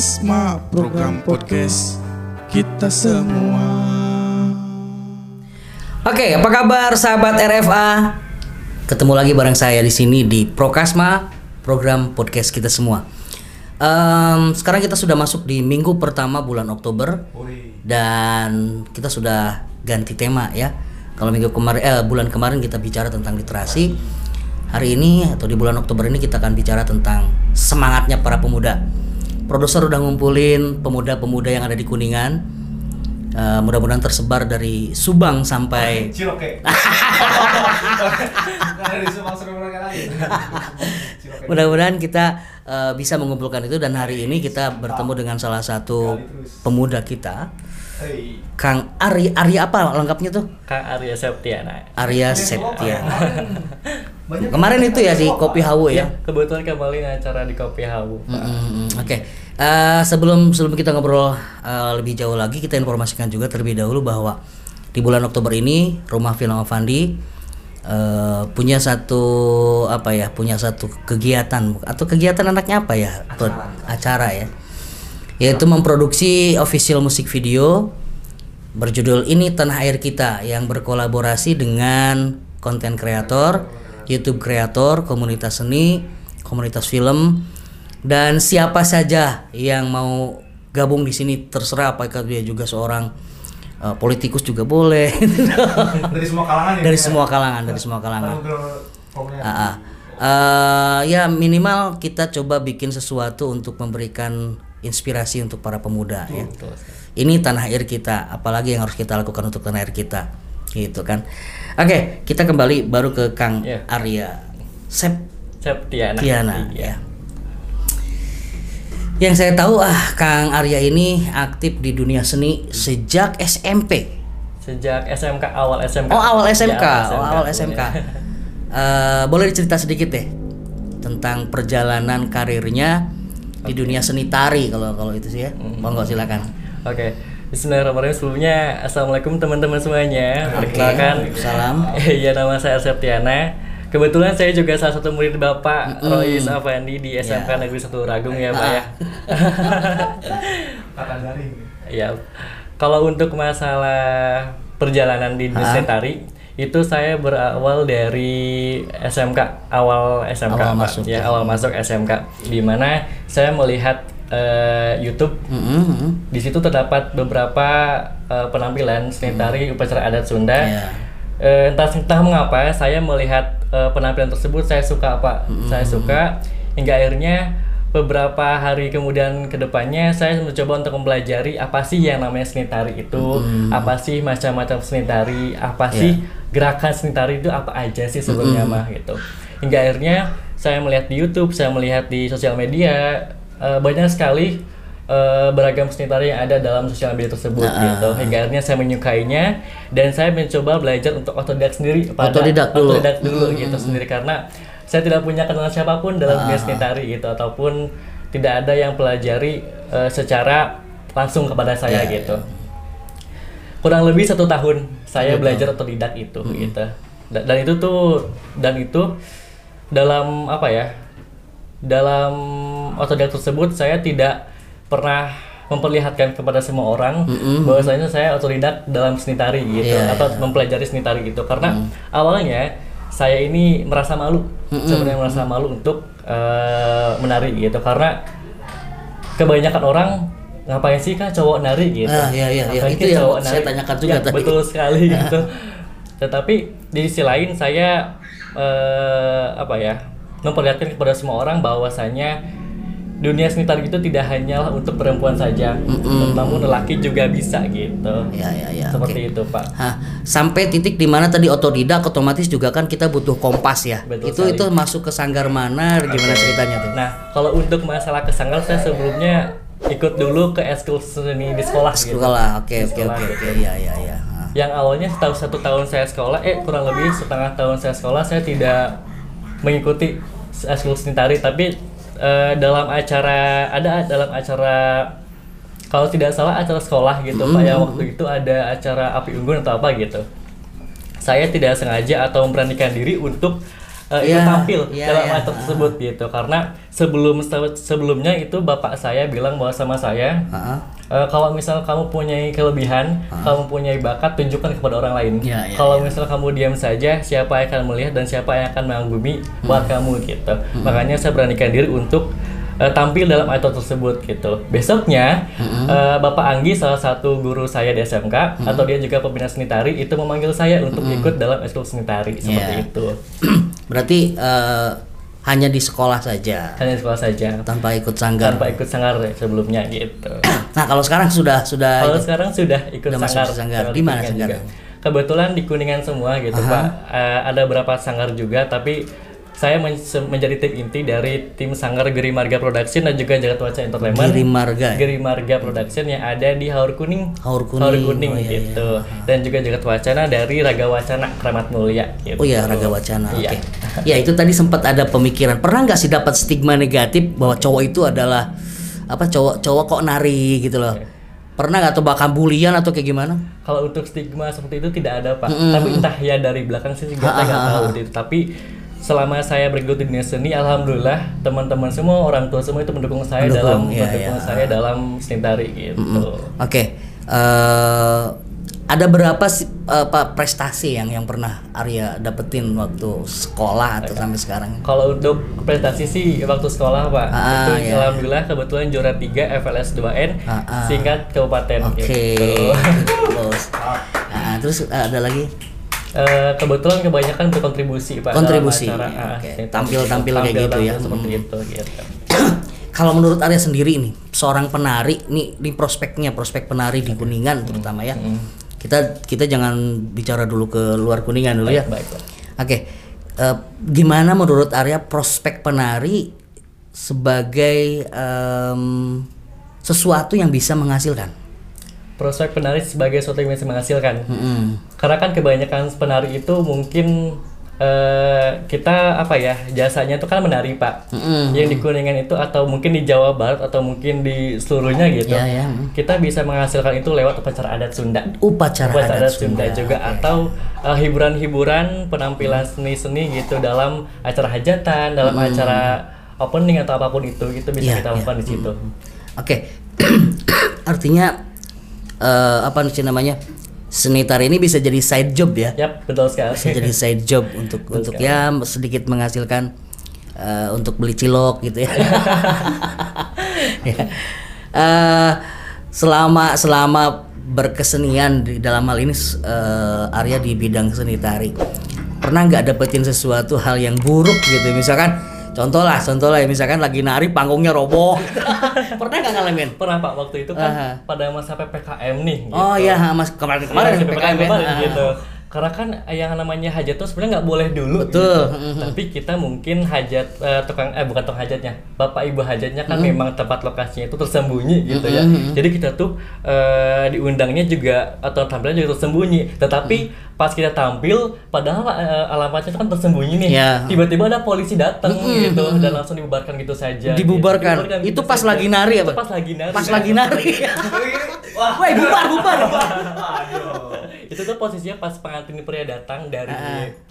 Prokasma program podcast kita semua. Oke, apa kabar sahabat RFA? Ketemu lagi bareng saya di sini di Prokasma, program podcast kita semua. Em, sekarang kita sudah masuk di minggu pertama bulan Oktober dan kita sudah ganti tema ya. Kalau minggu kemarin, eh, bulan kemarin kita bicara tentang literasi. Hari ini atau di bulan Oktober ini kita akan bicara tentang semangatnya para pemuda. Produser udah ngumpulin pemuda-pemuda yang ada di Kuningan. Eh, mudah-mudahan tersebar dari Subang sampai Ciloke. Mudah-mudahan kita eh, bisa mengumpulkan itu dan hari ini kita bertemu dengan salah satu pemuda kita, Kang Ari Ari apa lengkapnya tuh? Kang Arya Septiana. Arya Septiana. Banyak Kemarin itu ya di Kopi Hawu ya. Kebetulan kembali acara di Kopi Hawu. Mm, mm, mm. Oke, Eh, sebelum sebelum kita ngobrol eh, lebih jauh lagi, kita informasikan juga terlebih dahulu bahwa di bulan Oktober ini Rumah Film Avandi eh, punya satu apa ya, punya satu kegiatan atau kegiatan anaknya apa ya, Pro- acara ya, yaitu memproduksi official musik video berjudul ini Tanah Air Kita yang berkolaborasi dengan konten kreator, YouTube kreator, komunitas seni, komunitas film dan siapa saja yang mau gabung di sini terserah apakah dia juga seorang uh, politikus juga boleh Dari semua kalangan ya. dari semua kalangan dari semua kalangan ah. Eh, ya minimal kita coba bikin sesuatu untuk memberikan inspirasi untuk para pemuda ya. Ini tanah air kita, apalagi yang harus kita lakukan untuk tanah air kita, gitu kan. Oke, kita kembali baru ke Kang Iya. Arya Sep Septiana. Tiana Iya. ya. Yang saya tahu ah Kang Arya ini aktif di dunia seni sejak SMP. Sejak SMK awal SMK. Oh awal SMK, Ya, oh, awal SMK. Eh, boleh dicerita sedikit deh tentang perjalanan karirnya di dunia seni tari kalau kalau itu sih ya. Monggo silakan. Oke. Bismillahirrahmanirrahim. Sebelumnya Assalamualaikum teman-teman semuanya. Perkenalkan. Salam. Iya nama saya Septiana. Kebetulan saya juga salah satu murid Bapak Rois Afandi di SMK Negeri 1 Ragung ya Pak ya. Kata daring. Iya. Kalau untuk masalah perjalanan di industri tari itu saya berawal dari SMK awal SMK Awal masuk, ya ya. awal masuk SMK di mana saya melihat eh, YouTube Mm-mm, mm. di situ terdapat beberapa eh, penampilan seni tari upacara adat Sunda. Iya. Eh, entah entah mengapa saya melihat eh, penampilan tersebut saya suka Pak. Saya suka hingga akhirnya beberapa hari kemudian ke depannya saya mencoba untuk mempelajari apa sih yang namanya seni tari itu, apa sih macam-macam seni tari, apa sih gerakan seni tari itu apa aja sih sebenarnya mah gitu. Hingga akhirnya saya melihat di YouTube, saya melihat di sosial media eh, banyak sekali eh, beragam seni tari yang ada dalam sosial media tersebut gitu. Hingga akhirnya saya menyukainya dan saya mencoba belajar untuk otodidak sendiri pada Otodidak dulu. otodidak dulu gitu sendiri karena saya tidak punya kenalan siapa pun dalam dunia seni tari gitu ataupun tidak ada yang pelajari eh, secara langsung kepada saya gitu. Kurang lebih satu tahun saya belajar otodidak itu gitu. Da- Dan itu tuh dan itu dalam apa ya? Dalam otodidak tersebut saya tidak pernah memperlihatkan kepada semua orang bahwasanya saya otodidak dalam seni tari gitu Iya, atau mempelajari seni tari gitu. Karena awalnya saya ini merasa malu. Sebenarnya merasa malu untuk eh, menari gitu. Karena kebanyakan orang ngapain sih kak cowok nari? gitu. Ah, iya, iya, iya. Ngapain Itu yang cowok saya tanyakan juga Ya, tadi. betul sekali gitu. Tetapi di sisi lain saya eh, apa ya memperlihatkan kepada semua orang bahwasanya dunia seni tari itu tidak hanyalah untuk perempuan saja namun lelaki juga bisa gitu Ya ya ya. seperti oke. itu pak Hah, sampai titik di mana tadi otodidak otomatis juga kan kita butuh kompas ya. Betul itu sekali. itu masuk ke sanggar mana gimana ceritanya tuh? Nah, kalau untuk masalah kesanggal saya sebelumnya ikut dulu ke eskul seni di sekolah gitu. Sekolah. Oke oke oke gitu. oke. Iya iya iya. Ah. Yang awalnya setahu satu tahun saya sekolah, eh kurang lebih setengah tahun saya sekolah saya tidak mengikuti eskul seni tari, tapi eh, dalam acara ada dalam acara kalau tidak salah acara sekolah gitu pak ya waktu itu ada acara api unggun atau apa gitu saya tidak sengaja atau memberanikan diri untuk eh, ikut Iya, tampil iya, dalam iya. acara tersebut gitu karena sebelum sebelumnya itu bapak saya bilang bahwa sama saya Heeh. Eh, kalau misal kamu punya kelebihan kamu punya bakat tunjukkan kepada orang lain. Iya, iya, kalau misal kamu diam saja siapa yang akan melihat dan siapa yang akan mengagumi buat Hmm. kamu gitu. Makanya saya beranikan diri untuk eh, tampil dalam acara tersebut gitu. Besoknya Hmm. eh, bapak Anggi salah satu guru saya di SMK atau dia juga pembina seni tari itu memanggil saya untuk ikut dalam ekskul seni tari seperti Iya. itu. Berarti eh, hanya di sekolah saja hanya sekolah saja tanpa ikut sanggar. tanpa ikut sanggar sebelumnya gitu Nah, kalau sekarang sudah sudah Kalau sekarang sudah ikut Udah masuk sanggar. sanggar. Sanggar Di mana juga. Kebetulan di Kuningan semua gitu, Pak. Eh, ada beberapa sanggar juga, tapi saya men- menjadi tim inti dari tim sanggar Geri Marga Production dan juga Jagat Waca Entertainment. Giri Marga. ya? Geri Marga Production yang ada di Haur Kuning. Haur Kuning. Kuning Oh, iya, gitu. Dan juga Jagat Wacana dari Raga Wacana Keramat Mulia gitu. Oh ya, Raga Wacana. Iya. Oke. Ya, itu tadi sempat ada pemikiran. Pernah nggak sih dapat stigma negatif bahwa cowok itu adalah apa cowok cowok kok nari gitu loh. Pernah nggak atau bahkan bulian atau kayak gimana? Kalau untuk stigma seperti itu tidak ada pak. Tapi entah ya dari belakang sih nggak tahu gitu. Tapi selama saya bergelut di dunia seni, alhamdulillah teman-teman semua orang tua semua itu mendukung saya Mendukung, dalam iya, mendukung iya. saya dalam seni tari gitu. Oke. eh, ada berapa sih eh, apa prestasi yang yang pernah Arya dapetin waktu sekolah atau sampai sekarang? Kalau untuk prestasi sih waktu sekolah pak, Ah, itu iya. alhamdulillah kebetulan juara 3 FLS 2N Ah, ah. singkat kabupaten Oke. gitu. Terus, nah, terus eh, ada lagi Eh, kebetulan kebanyakan berkontribusi pak Kontribusi, acara, ah, oke. seni tari. Tampil-tampil kayak gitu ya. Seperti itu gitu. kalau menurut Arya sendiri nih, seorang penari nih di prospeknya, prospek penari di Kuningan terutama ya. Kita kita jangan bicara dulu ke luar Kuningan dulu ya. Baik, Pak. Oke. eh, gimana menurut Arya prospek penari sebagai em, sesuatu yang bisa menghasilkan? prospek penari sebagai sesuatu yang bisa menghasilkan. Mm-mm. Karena kan kebanyakan penari itu mungkin eh, kita apa ya jasanya itu kan menari pak. Mm-mm. Yang di kuningan itu atau mungkin di Jawa Barat atau mungkin di seluruhnya gitu. Ya, ya. Kita bisa menghasilkan itu lewat upacara adat Sunda. Upacara, Upacara adat adat Sunda, juga atau eh, hiburan-hiburan penampilan seni-seni gitu dalam acara hajatan, dalam acara opening atau apa pun itu itu Iya, bisa kita iya. lakukan di situ. Oke, artinya eh, apa sih namanya seni tari ini bisa jadi side job ya? Yap, betul sekali. Bisa jadi side job untuk untuk ya sedikit menghasilkan eh, untuk beli cilok gitu ya. Ya. Eh, selama selama berkesenian di dalam hal ini eh, Arya di bidang seni tari pernah nggak dapetin sesuatu hal yang buruk gitu misalkan contoh lah contoh lah ya, misalkan lagi nari panggungnya roboh pernah nggak ngalamin Pernah Pak waktu itu kan Aha. pada masa PPKM nih. oh gitu. iya mas kemarin kemarin Iya, PPKM ya. kemarin gitu. Karena kan yang namanya hajat tuh sebenarnya nggak boleh dulu. Betul. gitu. Tapi kita mungkin hajat eh, tukang eh bukan tukang hajatnya, bapak ibu hajatnya kan Mm-hmm. memang tempat lokasinya itu tersembunyi gitu ya. Jadi kita tuh eh, diundangnya juga atau tampilnya juga tersembunyi. Tetapi Mm-hmm. Pas kita tampil, padahal eh, alamatnya kan tersembunyi nih. Iya. Tiba-tiba ada polisi datang gitu dan langsung dibubarkan gitu saja. Dibubarkan. gitu. Itu gitu pas saja. lagi nari apa? pas lagi nari. pas lagi nari Woi bubar bubar itu tuh posisinya pas pengantin pria datang dari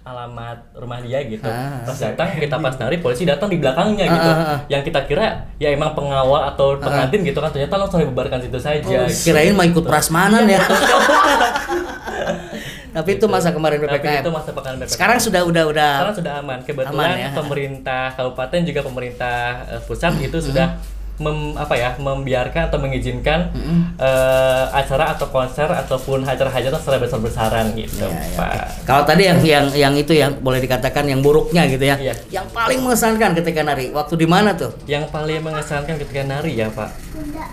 alamat rumah dia gitu Ah, pas datang kita pas nari polisi datang di belakangnya gitu ah, ah. yang kita kira ya emang pengawal atau pengantin gitu kan ternyata langsung dibubarkan situ saja gitu. Oh, kirain mau ikut prasmanan ya tapi itu masa kemarin Tapi PPKM itu masa BPKM. sekarang sudah udah udah sekarang sudah aman kebetulan Aman ya. pemerintah kabupaten juga pemerintah eh, pusat itu sudah mem, apa ya membiarkan atau mengizinkan eh, acara atau konser ataupun acara hajatan secara besar-besaran gitu Ya, ya, Pak. Kalau tadi yang yang yang itu yang boleh dikatakan yang buruknya gitu ya. Iya. Yang paling mengesankan ketika nari waktu di mana tuh? Yang paling mengesankan ketika nari ya Pak.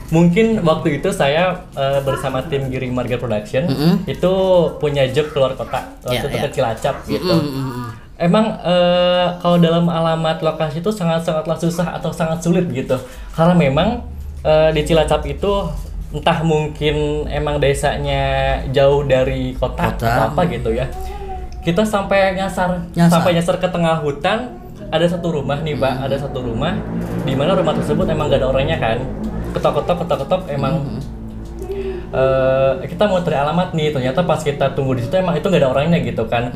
Mungkin waktu itu saya eh, bersama tim Giring Marga Production Mm-mm. itu punya job keluar kota waktu Iya, itu iya. ke Cilacap gitu. Mm, mm, mm. Emang eh, kalau dalam alamat lokasi itu sangat-sangatlah susah atau sangat sulit gitu. Karena memang eh, di Cilacap itu entah mungkin emang desanya jauh dari kota, Kota. atau apa gitu ya. Kita sampai nyasar, Nyasar. sampai nyasar ke tengah hutan. Ada satu rumah nih, Pak. Ada satu rumah di mana rumah tersebut emang gak ada orangnya kan. Ketok-ketok, ketok-ketok emang eh, kita mau cari alamat nih ternyata pas kita tunggu di situ emang itu nggak ada orangnya gitu kan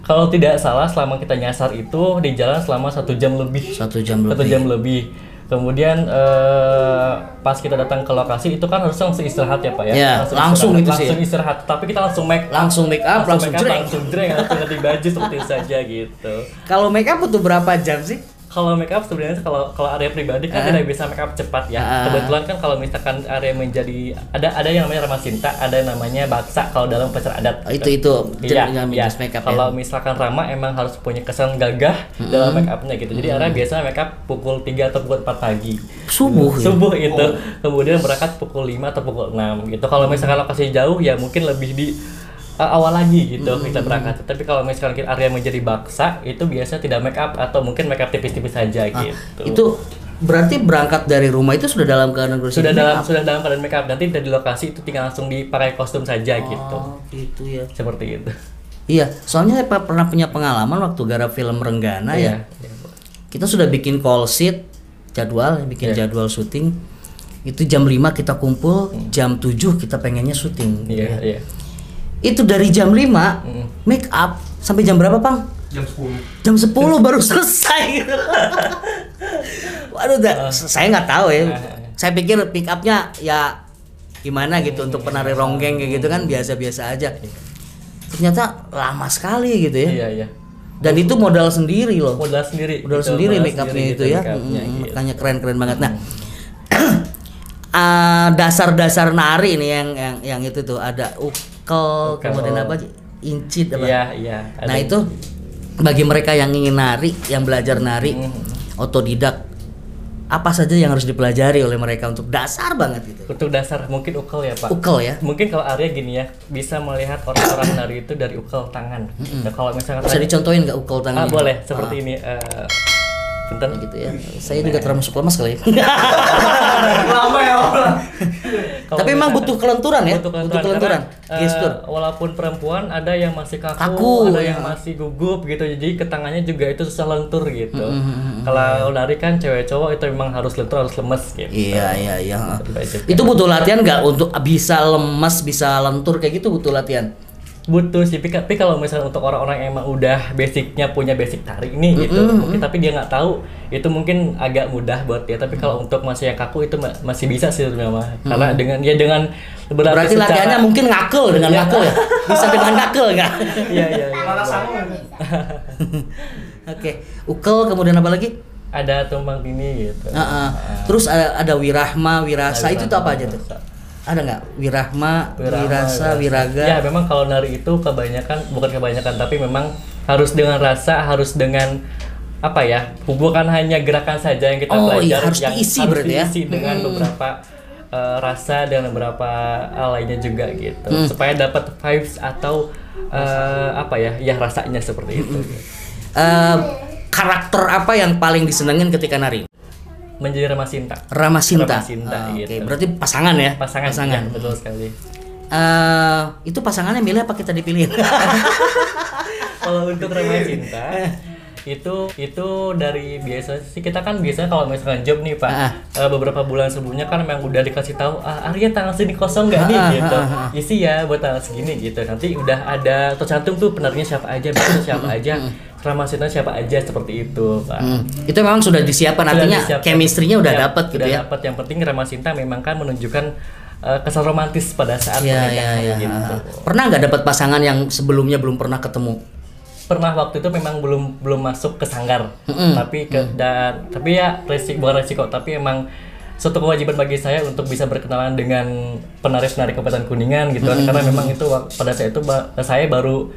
Kalau tidak salah selama kita nyasar itu di jalan selama satu jam lebih. Satu jam Satu lebih. jam lebih. Kemudian eh, pas kita datang ke lokasi itu kan harusnya langsung istirahat ya pak ya? Ya, langsung istirahat. itu sih. Langsung istirahat. Tapi kita langsung make up, Langsung make up, langsung make up, langsung dreng, langsung ganti baju seperti saja gitu. Kalau make up butuh berapa jam sih? Kalau make up sebenarnya kalau kalau area pribadi kan Ah. tidak bisa make up cepat ya. Ah. Kebetulan kan kalau misalkan area menjadi ada ada yang namanya ramah cinta, ada yang namanya baksa kalau dalam upacara adat. Oh, itu itu Iya, iya. just make up Kalau ya. misalkan Rama emang harus punya kesan gagah dalam make upnya gitu. Jadi area biasa make up pukul 3 atau pukul 4 pagi. Subuh ya? Subuh itu. Kemudian berangkat pukul 5 atau pukul 6 gitu. Kalau misalkan lokasi jauh ya mungkin lebih di uh, awal lagi gitu kita berangkat. Tapi kalau misalkan kita area menjadi baksa itu biasa tidak make up atau mungkin make up tipis-tipis saja gitu. Ah, Itu berarti berangkat dari rumah itu sudah dalam keadaan bersih sudah dalam up? sudah dalam keadaan make up nanti dari lokasi itu tinggal langsung dipakai kostum saja gitu. Oh, gitu ya. Seperti itu. Iya, soalnya saya pe- pernah punya pengalaman waktu garap film Renggana ya. Iya. Kita sudah bikin call sheet jadwal, bikin Iya. jadwal syuting. Itu jam 5 kita kumpul, jam 7 kita pengennya syuting. gitu Iya, ya. iya. Itu dari jam 5 Mm. make up sampai jam berapa, Pang? Jam 10. Jam 10 baru selesai. Waduh, dah, saya nggak tahu ya. Saya pikir pick upnya ya gimana gitu untuk penari ronggeng kayak gitu kan biasa-biasa aja. Ternyata lama sekali gitu ya. Iya, iya. Dan itu modal sendiri loh. Modal sendiri. Modal gitu, sendiri modal make upnya itu gitu ya. gitu. Makanya keren-keren banget. Nah, ah, dasar-dasar nari nih yang yang yang itu tuh ada ukel, Ukel. kemudian apa? Incit apa? Iya, iya. Nah itu bagi mereka yang ingin nari, yang belajar nari, Mhm. otodidak, apa saja yang harus dipelajari oleh mereka untuk dasar banget gitu. Untuk dasar mungkin ukel ya pak. Ukel ya, Mungkin kalau Arya gini ya bisa melihat orang-orang nari itu dari ukel tangan. Nah, kalau misalkan bisa dicontohin nggak ukel ah, tangannya? boleh seperti ini. eh bentar. gitu ya. Saya juga termasuk lemas kali. Lama ya Allah. Kalau Tapi memang misalkan- butuh kelenturan ya, Butuh butuh kelenturan, Karena, eh, gestur. walaupun perempuan ada yang masih kaku, Kaku, ada ya. yang masih gugup gitu. Jadi ke tangannya juga itu susah lentur gitu. Mm-hmm, Kalau nari kan cewek cowok itu memang harus lentur, harus lemes gitu. Iya iya iya. Itu butuh latihan nggak untuk bisa lemas, bisa lentur kayak gitu butuh latihan. Butuh sih tapi, kalau misalnya untuk orang-orang yang emang udah basicnya punya basic tari ini gitu mungkin tapi dia nggak tahu itu mungkin agak mudah buat dia tapi kalau untuk masih yang kaku itu ma- masih bisa sih sebenarnya mah. karena dengan ya dengan Berarti secara- latihannya mungkin ngakel dengan Iya. ngakel ya. Bisa dengan ngakel nggak? iya iya iya. Sama. Oke, ukel kemudian apa lagi? ada tumbang ini gitu Heeh. Terus ada, ada wirahma, wirasa Ada itu tuh apa aja tuh? Ada nggak? Wirahma, Wirama, wirasa, wiraga. Ya memang kalau nari itu kebanyakan bukan kebanyakan tapi memang harus dengan rasa, harus dengan apa ya? Bukan hanya gerakan saja yang kita Oh, belajar iya, harus yang diisi harus berarti ya? diisi dengan beberapa eh, rasa dan beberapa hal lainnya juga gitu. Mm. Supaya dapat vibes atau eh, apa ya? Ya rasanya seperti itu. Eh, karakter apa yang paling disenengin ketika nari? Menjadi ramah cinta. Ramah Sinta. Ramah Sinta, Ah, Oke, gitu. berarti pasangan ya? Pasangan, Pasangan. ya, betul sekali. Eh, itu pasangannya milih apa kita dipilih? kalau untuk ramai cinta itu itu dari biasa sih kita kan biasanya kalau misalkan job nih pak Ah. eh, beberapa bulan sebelumnya kan memang udah dikasih tahu ah Arya tanggal segini kosong nggak nih Ah, ah, gitu ah, ah. isi ya buat tanggal segini gitu nanti udah ada tercantum tuh penarinya siapa aja besok siapa aja ramah cinta siapa aja seperti itu pak Hmm, itu memang sudah disiapkan Sudah artinya disiapkan. chemistry-nya udah Ya, dapat gitu udah ya. dapat yang penting ramah cinta memang kan menunjukkan eh, kesan romantis pada saat iya, pernikahan iya. gitu Pernah nggak dapat pasangan yang sebelumnya belum pernah ketemu? Pernah waktu itu memang belum belum masuk ke sanggar. Mm-mm. tapi ke dan tapi ya resiko bukan resiko tapi emang suatu kewajiban bagi saya untuk bisa berkenalan dengan penari-penari Kabupaten Kuningan gitu kan. karena memang itu pada saat itu ba- saya baru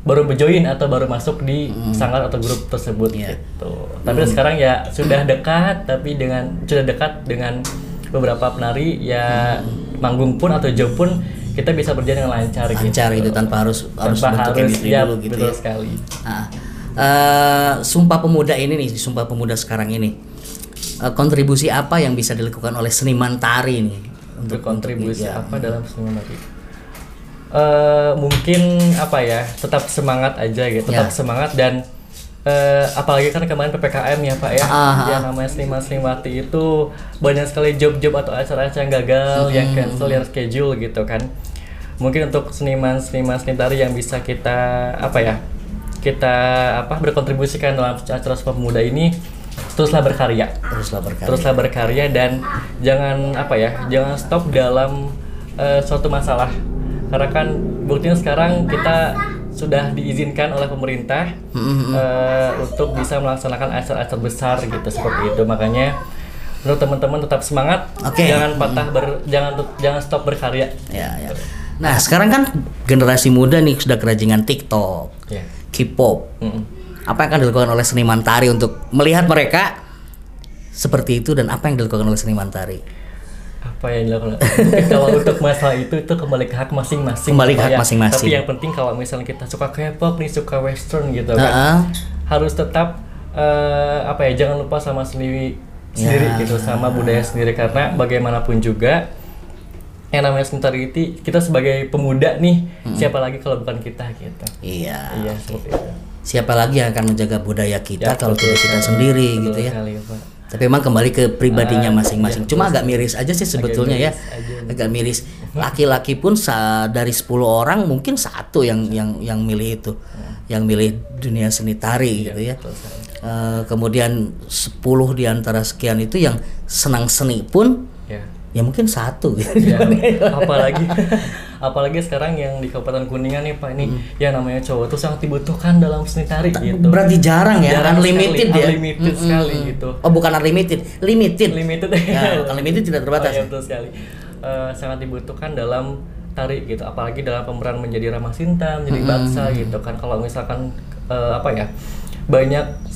baru berjoin atau baru masuk di sanggar atau grup tersebut Iya. gitu. Tapi sekarang ya sudah dekat tapi dengan sudah dekat dengan beberapa penari ya manggung pun atau job pun kita bisa berjalan dengan lancar, Lancar gitu tanpa harus harus tanpa bentuk harus chemistry ya, dulu gitu betul ya. sekali Nah, eh, Sumpah Pemuda ini nih, Sumpah Pemuda sekarang ini. eh, kontribusi apa yang bisa dilakukan oleh seniman tari nih untuk kontribusi ya. apa dalam seni nari? Eh, mungkin apa ya tetap semangat aja gitu tetap Ya. semangat dan eh, apalagi kan kemarin ppkm ya pak ya. Ah, yang namanya seniman seniwati itu banyak sekali job-job atau acara-acara yang gagal yang cancel yang schedule gitu kan. Mungkin untuk seniman seniman seni tari yang bisa kita apa ya kita apa berkontribusikan dalam acara Sumpah Pemuda ini teruslah berkarya. Teruslah berkarya. teruslah berkarya dan jangan apa ya jangan stop dalam eh, suatu masalah. Karena kan buktinya sekarang kita sudah diizinkan oleh pemerintah eh, untuk bisa melaksanakan acara-acara besar gitu seperti itu makanya menurut teman-teman tetap semangat Oke. jangan patah ber jangan jangan stop berkarya Ya, ya. Nah, sekarang kan generasi muda nih sudah kerajingan TikTok, ya K-pop. Mm-mm. Apa yang akan dilakukan oleh seniman tari untuk melihat mereka seperti itu dan apa yang dilakukan oleh seniman tari? Apa yang dilakukan kalau untuk masalah itu itu kembali ke hak masing-masing Kembali ke Pak, hak ya. masing-masing. tapi yang penting kalau misalnya kita suka K-pop nih suka western gitu kan Heeh. harus tetap eh, apa ya jangan lupa sama sendiri sendiri Ya. gitu sama budaya sendiri karena bagaimanapun juga yang namanya seni tari itu kita sebagai pemuda nih siapa lagi kalau bukan kita gitu Iya. iya seperti itu Siapa lagi yang akan menjaga budaya kita Ya, kalau tidak kita sendiri Betul gitu ya? sekali, Pak. Tapi memang kembali ke pribadinya Ah, masing-masing. iya, Cuma agak miris aja sih sebetulnya ya. miris aja. Agak miris. Laki-laki pun dari 10 orang mungkin satu yang yang yang milih itu. Yang milih dunia seni tari gitu ya. Iya, betul sekali. Eh, kemudian 10 di antara sekian itu yang senang seni pun ya ya mungkin satu gitu. ya, apalagi apalagi sekarang yang di Kabupaten Kuningan nih Pak ini ya namanya cowok tuh sangat dibutuhkan dalam seni tari gitu. Berarti jarang ya, Jarang unlimited sekali, ya. unlimited Mm-mm. sekali gitu. Oh, bukan unlimited, limited. Limited Ya, unlimited tidak terbatas. Oh, iya, ya? betul sekali. Eh, sangat dibutuhkan dalam tari gitu, apalagi dalam pemeran menjadi Rama Sinta, menjadi bangsa gitu kan. Kalau misalkan eh, apa ya banyak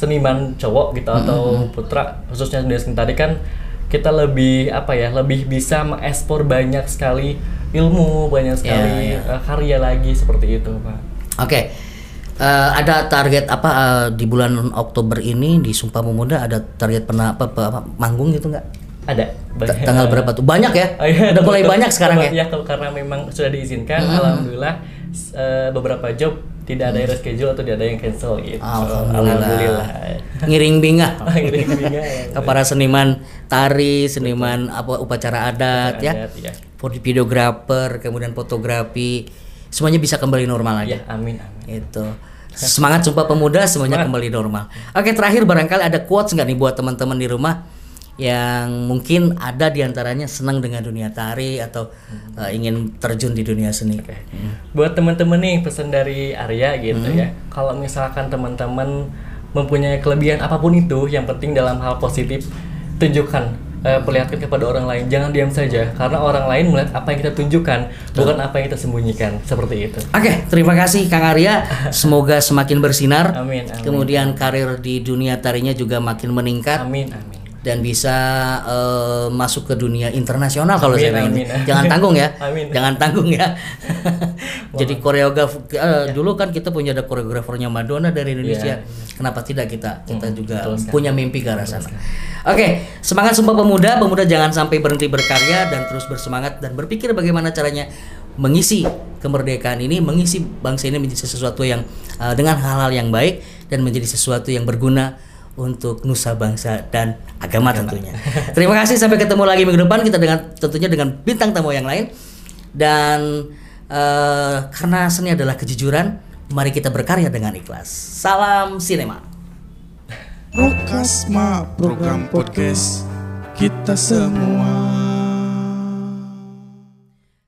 seniman cowok gitu atau putra khususnya di seni tari kan kita lebih apa ya lebih bisa mengekspor banyak sekali ilmu banyak sekali Ya, eh, karya lagi seperti itu pak Oke. Eh, ada target apa eh, di bulan Oktober ini di Sumpah Pemuda ada target pernah apa, apa- apa, manggung gitu nggak? ada Ta- Tanggal berapa tuh? Banyak ya? Oh, iya, Udah mulai banyak sekarang ya? Ya, karena memang sudah diizinkan, alhamdulillah s- eh, beberapa job tidak ada yang reschedule atau tidak ada yang cancel gitu. Alhamdulillah. Ngiring binga Ngiring binga, ya. ke para seniman tari, seniman apa upacara adat ya, Adat, ya. Videografer, kemudian fotografi, semuanya bisa kembali normal lagi. Ya, amin amin. Itu. Semangat Sumpah Pemuda semuanya kembali normal. Oke, terakhir barangkali ada quotes nggak nih buat teman-teman di rumah yang mungkin ada di antaranya senang dengan dunia tari atau uh, ingin terjun di dunia seni. Buat teman-teman nih pesan dari Arya gitu Hmm. ya. Kalau misalkan teman-teman mempunyai kelebihan apa pun itu, yang penting dalam hal positif tunjukkan eh, perlihatkan kepada orang lain. Jangan diam saja karena orang lain melihat apa yang kita tunjukkan, bukan apa yang kita sembunyikan. Seperti itu. Oke, terima kasih Kang Arya. Semoga semakin bersinar. Amin, amin. Kemudian karir di dunia tarinya juga makin meningkat Amin amin. dan bisa eh, masuk ke dunia internasional kalau Amin, saya pengen. amin. Jangan tanggung ya. Amin. Jangan tanggung ya. Jadi koreograf eh, dulu kan kita punya ada koreografernya Madonna dari Indonesia. Iya. Kenapa tidak kita kita juga betul sekali. punya mimpi ke arah sana. Oke, semangat Sumpah Pemuda. Pemuda jangan sampai berhenti berkarya dan terus bersemangat dan berpikir bagaimana caranya mengisi kemerdekaan ini, mengisi bangsa ini menjadi sesuatu yang eh, dengan hal-hal yang baik dan menjadi sesuatu yang berguna untuk nusa bangsa dan agama tentunya. Terima kasih sampai ketemu lagi minggu depan kita dengan tentunya dengan bintang tamu yang lain dan eh, karena seni adalah kejujuran, mari kita berkarya dengan ikhlas. Salam sinema. Prokasma program podcast kita semua